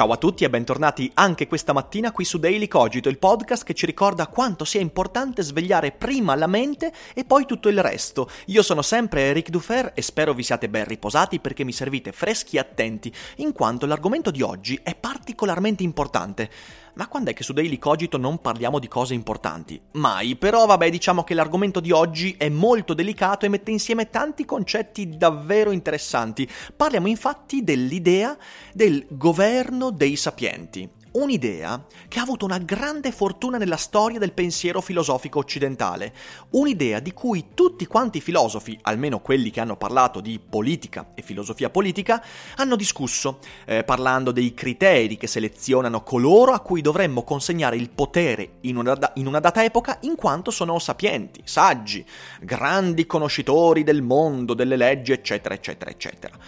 Ciao a tutti e bentornati anche questa mattina qui su Daily Cogito, il podcast che ci ricorda quanto sia importante svegliare prima la mente e poi tutto il resto. Io sono sempre Eric Dufer e spero vi siate ben riposati perché mi servite freschi e attenti, in quanto l'argomento di oggi è particolarmente importante. Ma quando è che su Daily Cogito non parliamo di cose importanti? Mai, però vabbè diciamo che l'argomento di oggi è molto delicato e mette insieme tanti concetti davvero interessanti. Parliamo infatti dell'idea del governo dei sapienti un'idea che ha avuto una grande fortuna nella storia del pensiero filosofico occidentale, un'idea di cui tutti quanti i filosofi, almeno quelli che hanno parlato di politica e filosofia politica, hanno discusso, eh, parlando dei criteri che selezionano coloro a cui dovremmo consegnare il potere in una, in una data epoca in quanto sono sapienti, saggi, grandi conoscitori del mondo, delle leggi, eccetera, eccetera, eccetera.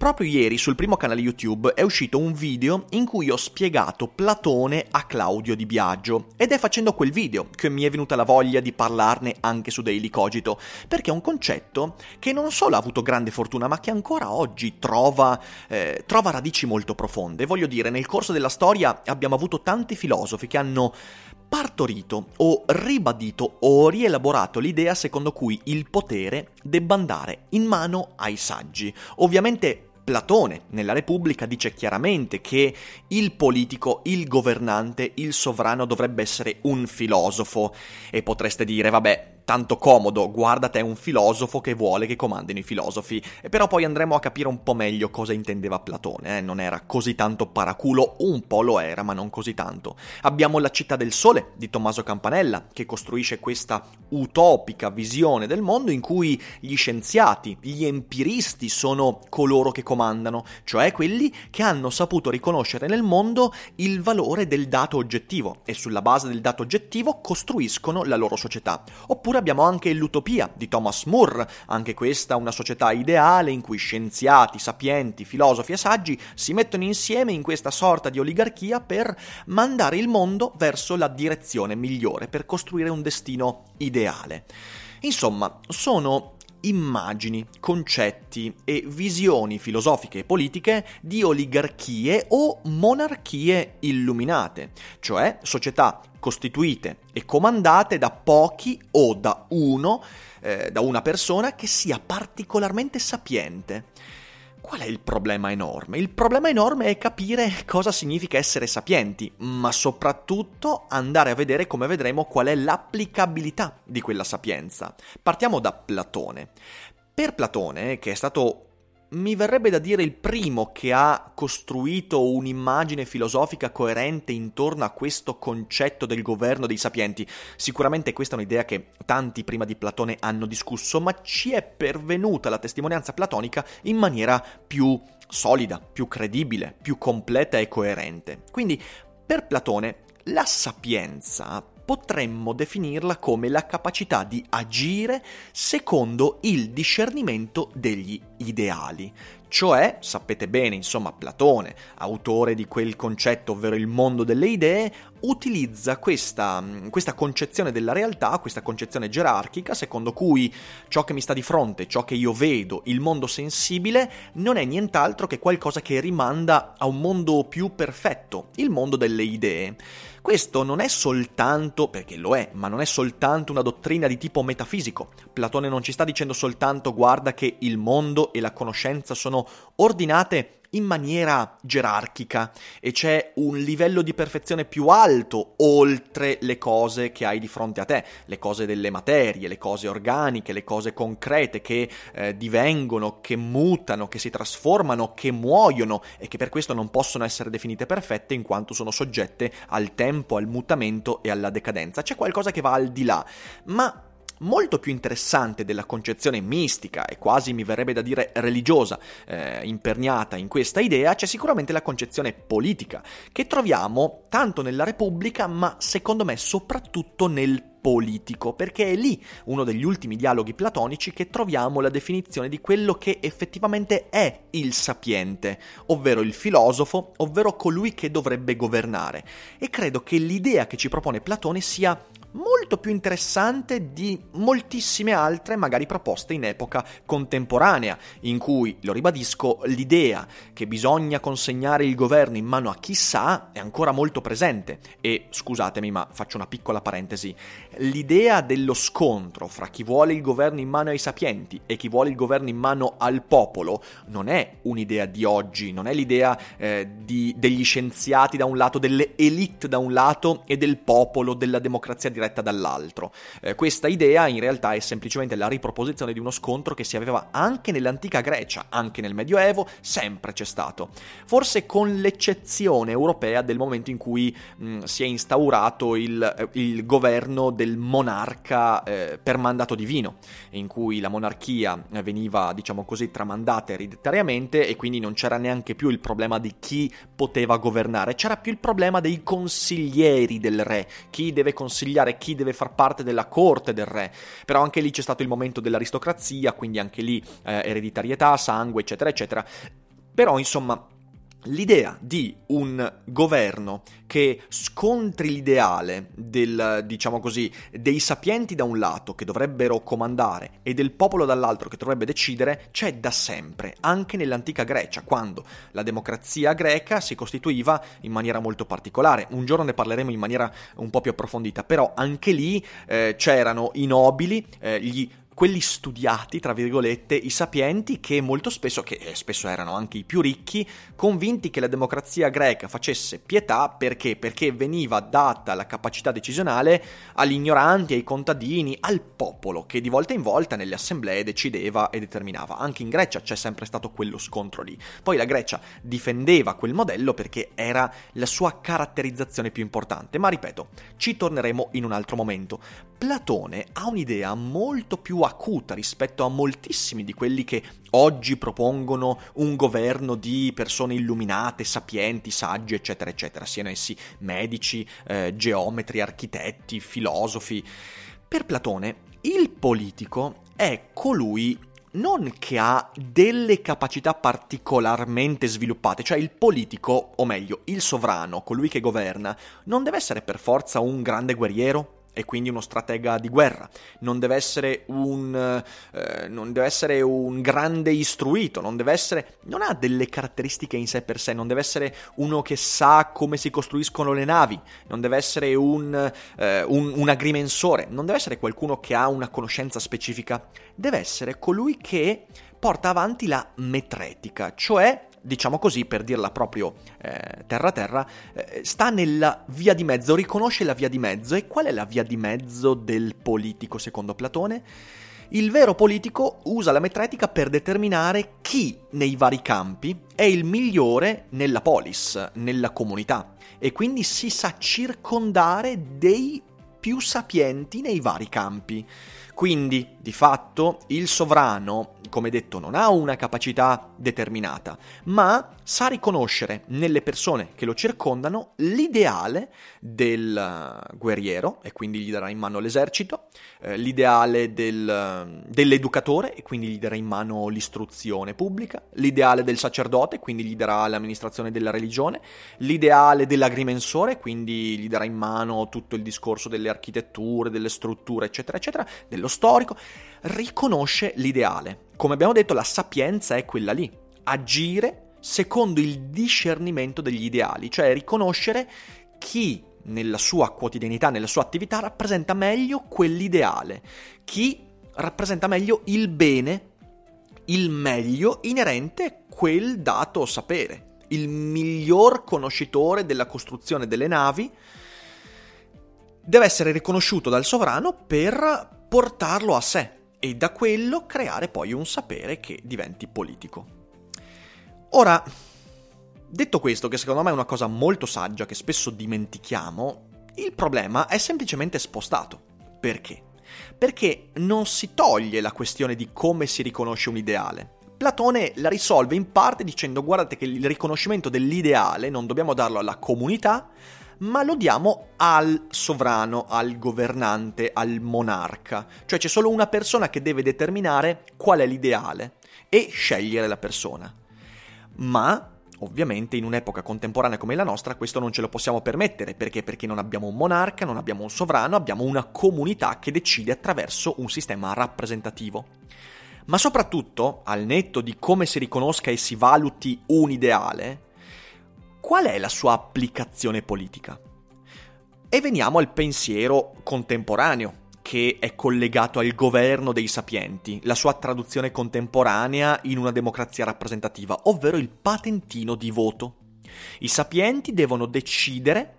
Proprio ieri sul primo canale YouTube è uscito un video in cui ho spiegato Platone a Claudio Di Biagio ed è facendo quel video che mi è venuta la voglia di parlarne anche su Daily Cogito, perché è un concetto che non solo ha avuto grande fortuna ma che ancora oggi trova, eh, trova radici molto profonde. Voglio dire, nel corso della storia abbiamo avuto tanti filosofi che hanno partorito o ribadito o rielaborato l'idea secondo cui il potere debba andare in mano ai saggi. Ovviamente Platone nella Repubblica dice chiaramente che il politico, il governante, il sovrano dovrebbe essere un filosofo. E potreste dire, vabbè, tanto comodo, guarda te un filosofo che vuole che comandino i filosofi. E però poi andremo a capire un po' meglio cosa intendeva Platone, eh? non era così tanto paraculo, un po' lo era, ma non così tanto. Abbiamo La città del sole di Tommaso Campanella, che costruisce questa utopica visione del mondo in cui gli scienziati, gli empiristi sono coloro che comandano, cioè quelli che hanno saputo riconoscere nel mondo il valore del dato oggettivo e sulla base del dato oggettivo costruiscono la loro società. Oppure abbiamo anche l'Utopia di Thomas More, anche questa una società ideale in cui scienziati, sapienti, filosofi e saggi si mettono insieme in questa sorta di oligarchia per mandare il mondo verso la direzione migliore, per costruire un destino ideale. Insomma, sono immagini, concetti e visioni filosofiche e politiche di oligarchie o monarchie illuminate, cioè società costituite e comandate da pochi o da uno, eh, da una persona che sia particolarmente sapiente. Qual è il problema enorme? Il problema enorme è capire cosa significa essere sapienti, ma soprattutto andare a vedere, come vedremo, qual è l'applicabilità di quella sapienza. Partiamo da Platone. Per Platone, che è stato mi verrebbe da dire il primo che ha costruito un'immagine filosofica coerente intorno a questo concetto del governo dei sapienti. Sicuramente questa è un'idea che tanti prima di Platone hanno discusso, ma ci è pervenuta la testimonianza platonica in maniera più solida, più credibile, più completa e coerente. Quindi, per Platone, la sapienza potremmo definirla come la capacità di agire secondo il discernimento degli ideali, cioè, sapete bene, insomma, Platone, autore di quel concetto, ovvero il mondo delle idee, utilizza questa, questa, concezione della realtà, questa concezione gerarchica, secondo cui ciò che mi sta di fronte, ciò che io vedo, il mondo sensibile, non è nient'altro che qualcosa che rimanda a un mondo più perfetto, il mondo delle idee. Questo non è soltanto, perché lo è, ma non è soltanto una dottrina di tipo metafisico. Platone non ci sta dicendo soltanto guarda che il mondo e la conoscenza sono ordinate in maniera gerarchica e c'è un livello di perfezione più alto oltre le cose che hai di fronte a te, le cose delle materie, le cose organiche, le cose concrete che eh, divengono, che mutano, che si trasformano, che muoiono e che per questo non possono essere definite perfette in quanto sono soggette al tempo, al mutamento e alla decadenza. C'è qualcosa che va al di là, ma molto più interessante della concezione mistica e quasi mi verrebbe da dire religiosa eh, imperniata in questa idea c'è sicuramente la concezione politica che troviamo tanto nella Repubblica ma secondo me soprattutto nel politico, perché è lì uno degli ultimi dialoghi platonici che troviamo la definizione di quello che effettivamente è il sapiente, ovvero il filosofo, ovvero colui che dovrebbe governare. E credo che l'idea che ci propone Platone sia molto più interessante di moltissime altre magari proposte in epoca contemporanea, in cui, lo ribadisco, l'idea che bisogna consegnare il governo in mano a chissà è ancora molto presente. E, scusatemi ma faccio una piccola parentesi, l'idea dello scontro fra chi vuole il governo in mano ai sapienti e chi vuole il governo in mano al popolo non è un'idea di oggi, non è l'idea eh, di, degli scienziati da un lato, delle elite da un lato e del popolo, della democrazia diretta dall'altro. Eh, questa idea in realtà è semplicemente la riproposizione di uno scontro che si aveva anche nell'antica Grecia, anche nel Medioevo, sempre c'è stato. Forse con l'eccezione europea del momento in cui mh, si è instaurato il, eh, il governo del monarca eh, per mandato divino, in cui la monarchia veniva, diciamo così, tramandata ereditariamente e quindi non c'era neanche più il problema di chi poteva governare, c'era più il problema dei consiglieri del re, chi deve consigliare decidere chi deve far parte della corte del re. Però anche lì c'è stato il momento dell'aristocrazia, quindi anche lì eh, ereditarietà, sangue, eccetera, eccetera. Però insomma L'idea di un governo che scontri l'ideale del, diciamo così, dei sapienti da un lato che dovrebbero comandare e del popolo dall'altro che dovrebbe decidere c'è da sempre, anche nell'antica Grecia, quando la democrazia greca si costituiva in maniera molto particolare. Un giorno ne parleremo in maniera un po' più approfondita, però anche lì eh, c'erano i nobili, eh, gli quelli studiati, tra virgolette, i sapienti che molto spesso, che spesso erano anche i più ricchi, convinti che la democrazia greca facesse pietà perché? Perché veniva data la capacità decisionale agli ignoranti, ai contadini, al popolo che di volta in volta nelle assemblee decideva e determinava. Anche in Grecia c'è sempre stato quello scontro lì. Poi la Grecia difendeva quel modello perché era la sua caratterizzazione più importante, ma ripeto, ci torneremo in un altro momento. Platone ha un'idea molto più acuta rispetto a moltissimi di quelli che oggi propongono un governo di persone illuminate, sapienti, saggi, eccetera, eccetera, siano essi medici, eh, geometri, architetti, filosofi. Per Platone, il politico è colui non che ha delle capacità particolarmente sviluppate, cioè il politico, o meglio, il sovrano, colui che governa, non deve essere per forza un grande guerriero, e quindi uno stratega di guerra. Non deve essere un, eh, non deve essere un grande istruito, non deve essere. non ha delle caratteristiche in sé per sé, non deve essere uno che sa come si costruiscono le navi, non deve essere un, eh, un, un agrimensore, non deve essere qualcuno che ha una conoscenza specifica, deve essere colui che porta avanti la metretica, cioè diciamo così, per dirla proprio eh, terra terra, eh, sta nella via di mezzo, riconosce la via di mezzo. E qual è la via di mezzo del politico secondo Platone? Il vero politico usa la metretica per determinare chi nei vari campi è il migliore nella polis, nella comunità, e quindi si sa circondare dei più sapienti nei vari campi. Quindi, di fatto, il sovrano, come detto, non ha una capacità determinata, ma sa riconoscere nelle persone che lo circondano l'ideale del guerriero, e quindi gli darà in mano l'esercito, eh, l'ideale del, dell'educatore, e quindi gli darà in mano l'istruzione pubblica, l'ideale del sacerdote, quindi gli darà l'amministrazione della religione, l'ideale dell'agrimensore, quindi gli darà in mano tutto il discorso delle architetture, delle strutture, eccetera, eccetera, dello storico, riconosce l'ideale. Come abbiamo detto, la sapienza è quella lì, agire secondo il discernimento degli ideali, cioè riconoscere chi nella sua quotidianità, nella sua attività rappresenta meglio quell'ideale, chi rappresenta meglio il bene, il meglio inerente a quel dato sapere. Il miglior conoscitore della costruzione delle navi deve essere riconosciuto dal sovrano per portarlo a sé e da quello creare poi un sapere che diventi politico. Ora, detto questo, che secondo me è una cosa molto saggia che spesso dimentichiamo, il problema è semplicemente spostato. Perché? Perché non si toglie la questione di come si riconosce un ideale. Platone la risolve in parte dicendo guardate che il riconoscimento dell'ideale non dobbiamo darlo alla comunità, ma lo diamo al sovrano, al governante, al monarca. Cioè c'è solo una persona che deve determinare qual è l'ideale e scegliere la persona. Ma Ovviamente in un'epoca contemporanea come la nostra questo non ce lo possiamo permettere, perché? Perché non abbiamo un monarca, non abbiamo un sovrano, abbiamo una comunità che decide attraverso un sistema rappresentativo. Ma soprattutto, al netto di come si riconosca e si valuti un ideale, qual è la sua applicazione politica? E veniamo al pensiero contemporaneo, che è collegato al governo dei sapienti, la sua traduzione contemporanea in una democrazia rappresentativa, ovvero il patentino di voto. I sapienti devono decidere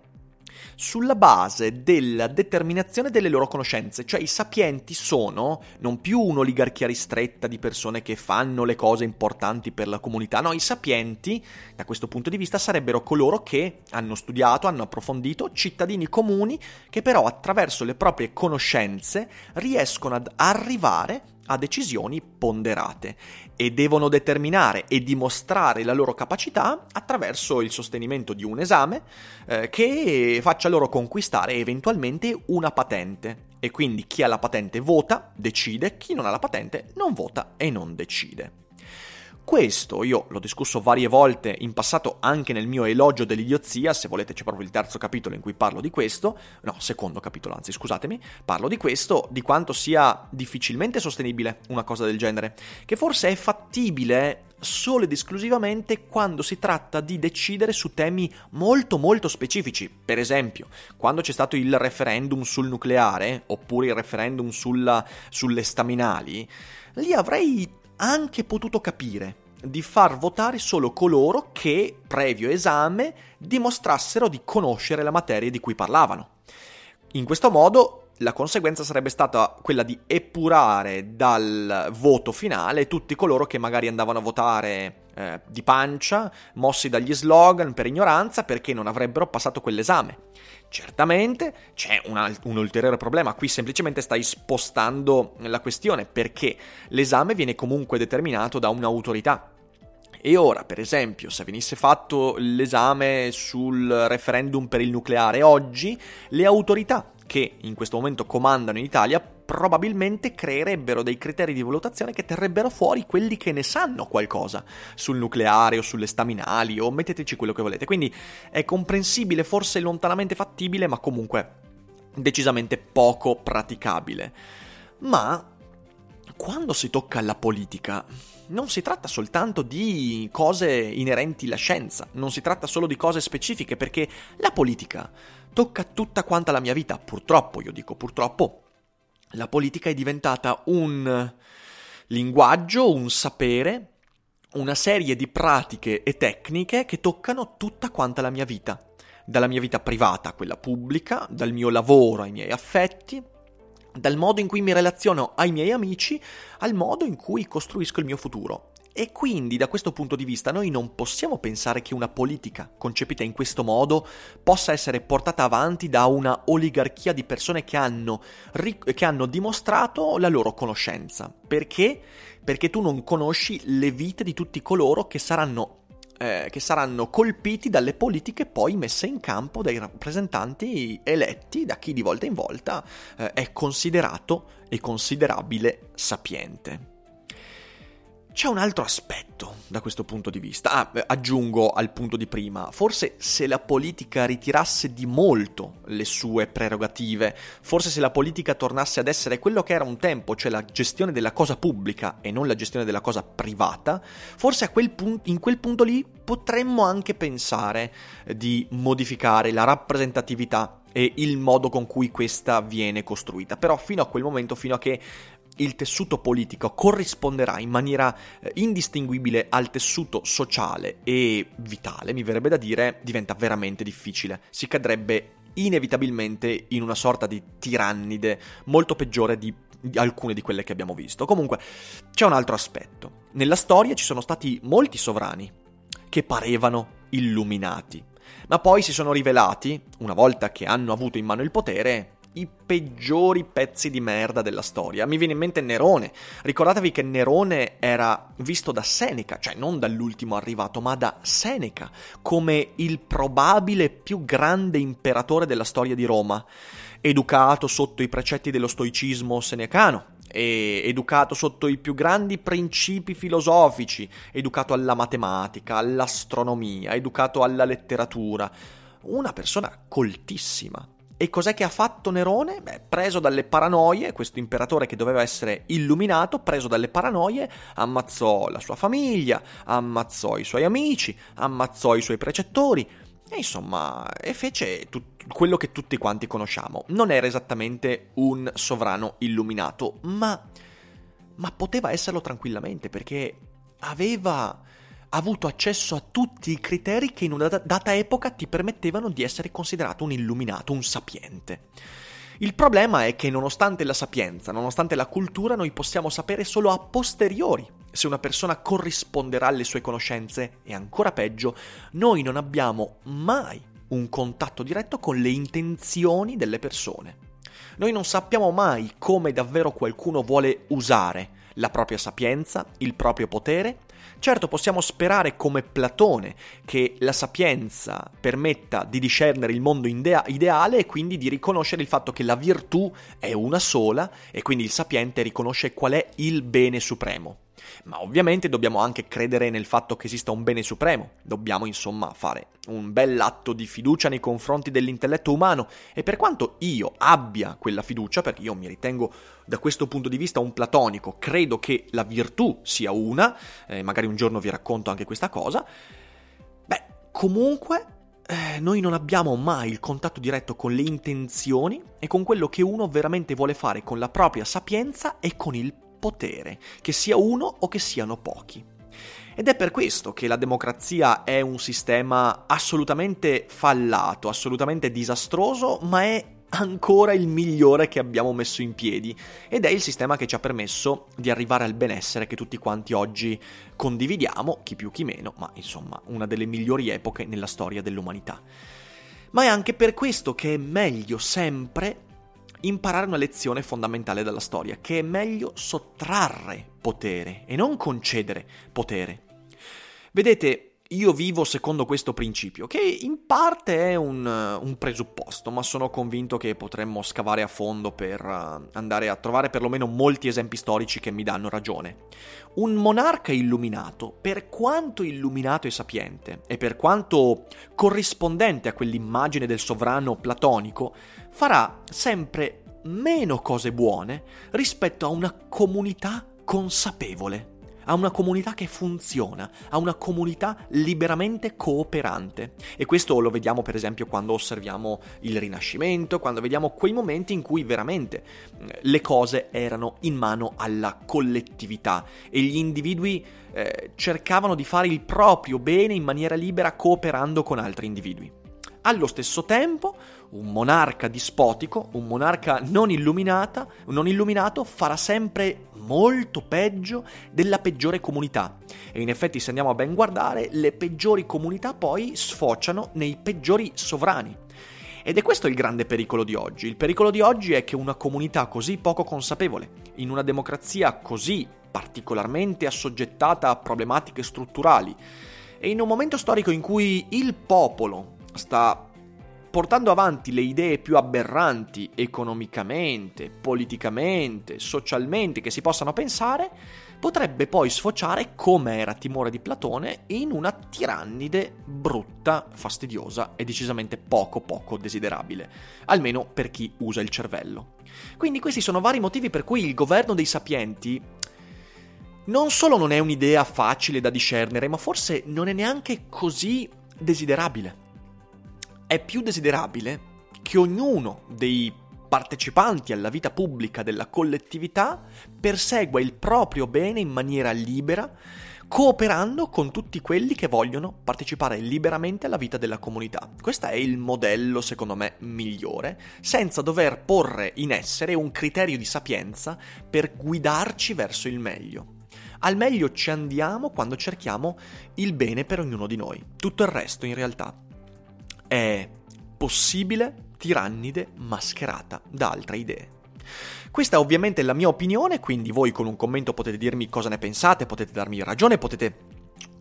sulla base della determinazione delle loro conoscenze, cioè i sapienti sono non più un'oligarchia ristretta di persone che fanno le cose importanti per la comunità, no, i sapienti da questo punto di vista sarebbero coloro che hanno studiato, hanno approfondito, cittadini comuni che però attraverso le proprie conoscenze riescono ad arrivare a decisioni ponderate e devono determinare e dimostrare la loro capacità attraverso il sostenimento di un esame eh, che faccia loro conquistare eventualmente una patente. E quindi chi ha la patente vota, decide, chi non ha la patente non vota e non decide. Questo io l'ho discusso varie volte in passato anche nel mio elogio dell'idiozia, se volete c'è proprio il terzo capitolo in cui parlo di questo, no, secondo capitolo anzi, scusatemi, parlo di questo, di quanto sia difficilmente sostenibile una cosa del genere, che forse è fattibile solo ed esclusivamente quando si tratta di decidere su temi molto molto specifici. Per esempio, quando c'è stato il referendum sul nucleare, oppure il referendum sulla, sulle staminali, lì avrei anche potuto capire di far votare solo coloro che, previo esame, dimostrassero di conoscere la materia di cui parlavano. In questo modo la conseguenza sarebbe stata quella di epurare dal voto finale tutti coloro che magari andavano a votare eh, di pancia, mossi dagli slogan per ignoranza perché non avrebbero passato quell'esame. Certamente c'è un, un, ulteriore problema, qui semplicemente stai spostando la questione perché l'esame viene comunque determinato da un'autorità. E ora, per esempio, se venisse fatto l'esame sul referendum per il nucleare oggi, le autorità che in questo momento comandano in Italia probabilmente creerebbero dei criteri di valutazione che terrebbero fuori quelli che ne sanno qualcosa sul nucleare o sulle staminali o metteteci quello che volete. Quindi è comprensibile, forse lontanamente fattibile, ma comunque decisamente poco praticabile. Ma quando si tocca alla politica, non si tratta soltanto di cose inerenti alla scienza, non si tratta solo di cose specifiche, perché la politica tocca tutta quanta la mia vita. Purtroppo, io dico purtroppo, la politica è diventata un linguaggio, un sapere, una serie di pratiche e tecniche che toccano tutta quanta la mia vita, dalla mia vita privata a quella pubblica, dal mio lavoro ai miei affetti, dal modo in cui mi relaziono ai miei amici al modo in cui costruisco il mio futuro. E quindi da questo punto di vista noi non possiamo pensare che una politica concepita in questo modo possa essere portata avanti da una oligarchia di persone che hanno, che hanno dimostrato la loro conoscenza. Perché? Perché tu non conosci le vite di tutti coloro che saranno eh, che saranno colpiti dalle politiche poi messe in campo dai rappresentanti eletti da chi di volta in volta eh, è considerato e considerabile sapiente. C'è un altro aspetto da questo punto di vista. Ah, aggiungo al punto di prima, forse se la politica ritirasse di molto le sue prerogative, forse se la politica tornasse ad essere quello che era un tempo, cioè la gestione della cosa pubblica e non la gestione della cosa privata, forse quel pun- in quel punto lì potremmo anche pensare di modificare la rappresentatività e il modo con cui questa viene costruita. Però fino a quel momento, fino a che il tessuto politico corrisponderà in maniera eh, indistinguibile al tessuto sociale e vitale, mi verrebbe da dire, diventa veramente difficile. Si cadrebbe inevitabilmente in una sorta di tirannide molto peggiore di, di alcune di quelle che abbiamo visto. Comunque, c'è un altro aspetto. Nella storia ci sono stati molti sovrani che parevano illuminati, ma poi si sono rivelati, una volta che hanno avuto in mano il potere, i peggiori pezzi di merda della storia. Mi viene in mente Nerone. Ricordatevi che Nerone era visto da Seneca, cioè non dall'ultimo arrivato, ma da Seneca, come il probabile più grande imperatore della storia di Roma, educato sotto i precetti dello stoicismo senecano, educato sotto i più grandi principi filosofici, educato alla matematica, all'astronomia, educato alla letteratura. Una persona coltissima. E cos'è che ha fatto Nerone? Beh, preso dalle paranoie, questo imperatore che doveva essere illuminato, preso dalle paranoie, ammazzò la sua famiglia, ammazzò i suoi amici, ammazzò i suoi precettori, e insomma, e fece tut- quello che tutti quanti conosciamo. Non era esattamente un sovrano illuminato, ma, ma poteva esserlo tranquillamente perché aveva avuto accesso a tutti i criteri che in una data epoca ti permettevano di essere considerato un illuminato, un sapiente. Il problema è che nonostante la sapienza, nonostante la cultura, noi possiamo sapere solo a posteriori se una persona corrisponderà alle sue conoscenze e ancora peggio, noi non abbiamo mai un contatto diretto con le intenzioni delle persone. Noi non sappiamo mai come davvero qualcuno vuole usare la propria sapienza, il proprio potere. Certo possiamo sperare come Platone che la sapienza permetta di discernere il mondo idea- ideale e quindi di riconoscere il fatto che la virtù è una sola e quindi il sapiente riconosce qual è il bene supremo. Ma ovviamente dobbiamo anche credere nel fatto che esista un bene supremo, dobbiamo insomma fare un bell'atto di fiducia nei confronti dell'intelletto umano. E per quanto io abbia quella fiducia, perché io mi ritengo da questo punto di vista un platonico, credo che la virtù sia una, eh, magari un giorno vi racconto anche questa cosa, beh, comunque eh, noi non abbiamo mai il contatto diretto con le intenzioni e con quello che uno veramente vuole fare con la propria sapienza e con il potere, che sia uno o che siano pochi. Ed è per questo che la democrazia è un sistema assolutamente fallato, assolutamente disastroso, ma è ancora il migliore che abbiamo messo in piedi ed è il sistema che ci ha permesso di arrivare al benessere che tutti quanti oggi condividiamo, chi più chi meno, ma insomma una delle migliori epoche nella storia dell'umanità. Ma è anche per questo che è meglio sempre imparare una lezione fondamentale dalla storia, che è meglio sottrarre potere e non concedere potere. Vedete, io vivo secondo questo principio, che in parte è un, un, presupposto, ma sono convinto che potremmo scavare a fondo per uh, andare a trovare perlomeno molti esempi storici che mi danno ragione. Un monarca illuminato, per quanto illuminato e sapiente, e per quanto corrispondente a quell'immagine del sovrano platonico, farà sempre meno cose buone rispetto a una comunità consapevole a una comunità che funziona, a una comunità liberamente cooperante. E questo lo vediamo per esempio quando osserviamo il Rinascimento, quando vediamo quei momenti in cui veramente eh, le cose erano in mano alla collettività e gli individui eh, cercavano di fare il proprio bene in maniera libera cooperando con altri individui. Allo stesso tempo, un monarca dispotico, un monarca non, non illuminato, farà sempre molto peggio della peggiore comunità. E in effetti, se andiamo a ben guardare, le peggiori comunità poi sfociano nei peggiori sovrani. Ed è questo il grande pericolo di oggi. Il pericolo di oggi è che una comunità così poco consapevole, in una democrazia così particolarmente assoggettata a problematiche strutturali, e in un momento storico in cui il popolo sta portando avanti le idee più aberranti economicamente, politicamente, socialmente che si possano pensare, potrebbe poi sfociare, come era timore di Platone, in una tirannide brutta, fastidiosa e decisamente poco poco desiderabile, almeno per chi usa il cervello. Quindi questi sono vari motivi per cui il governo dei sapienti non solo non è un'idea facile da discernere, ma forse non è neanche così desiderabile è più desiderabile che ognuno dei partecipanti alla vita pubblica della collettività persegua il proprio bene in maniera libera, cooperando con tutti quelli che vogliono partecipare liberamente alla vita della comunità. Questo è il modello, secondo me, migliore, senza dover porre in essere un criterio di sapienza per guidarci verso il meglio. Al meglio ci andiamo quando cerchiamo il bene per ognuno di noi. Tutto il resto, in realtà, è possibile tirannide mascherata da altre idee. Questa è ovviamente la mia opinione, quindi voi con un commento potete dirmi cosa ne pensate, potete darmi ragione, potete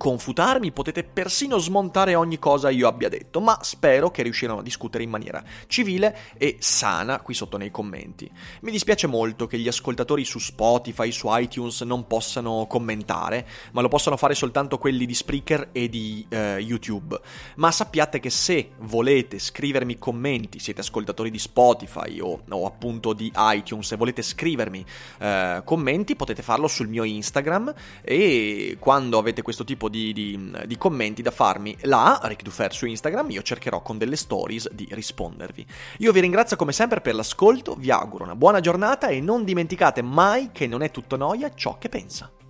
confutarmi, potete persino smontare ogni cosa io abbia detto, ma spero che riusciremo a discutere in maniera civile e sana qui sotto nei commenti. Mi dispiace molto che gli ascoltatori su Spotify, su iTunes non possano commentare, ma lo possono fare soltanto quelli di Spreaker e di eh, YouTube. Ma sappiate che se volete scrivermi commenti, siete ascoltatori di Spotify o, o appunto di iTunes e volete scrivermi eh, commenti, potete farlo sul mio Instagram e quando avete questo tipo di, di, di commenti da farmi là, Rick Dufer su Instagram, io cercherò con delle stories di rispondervi. Io vi ringrazio come sempre per l'ascolto, vi auguro una buona giornata e non dimenticate mai che non è tutto noia ciò che pensa.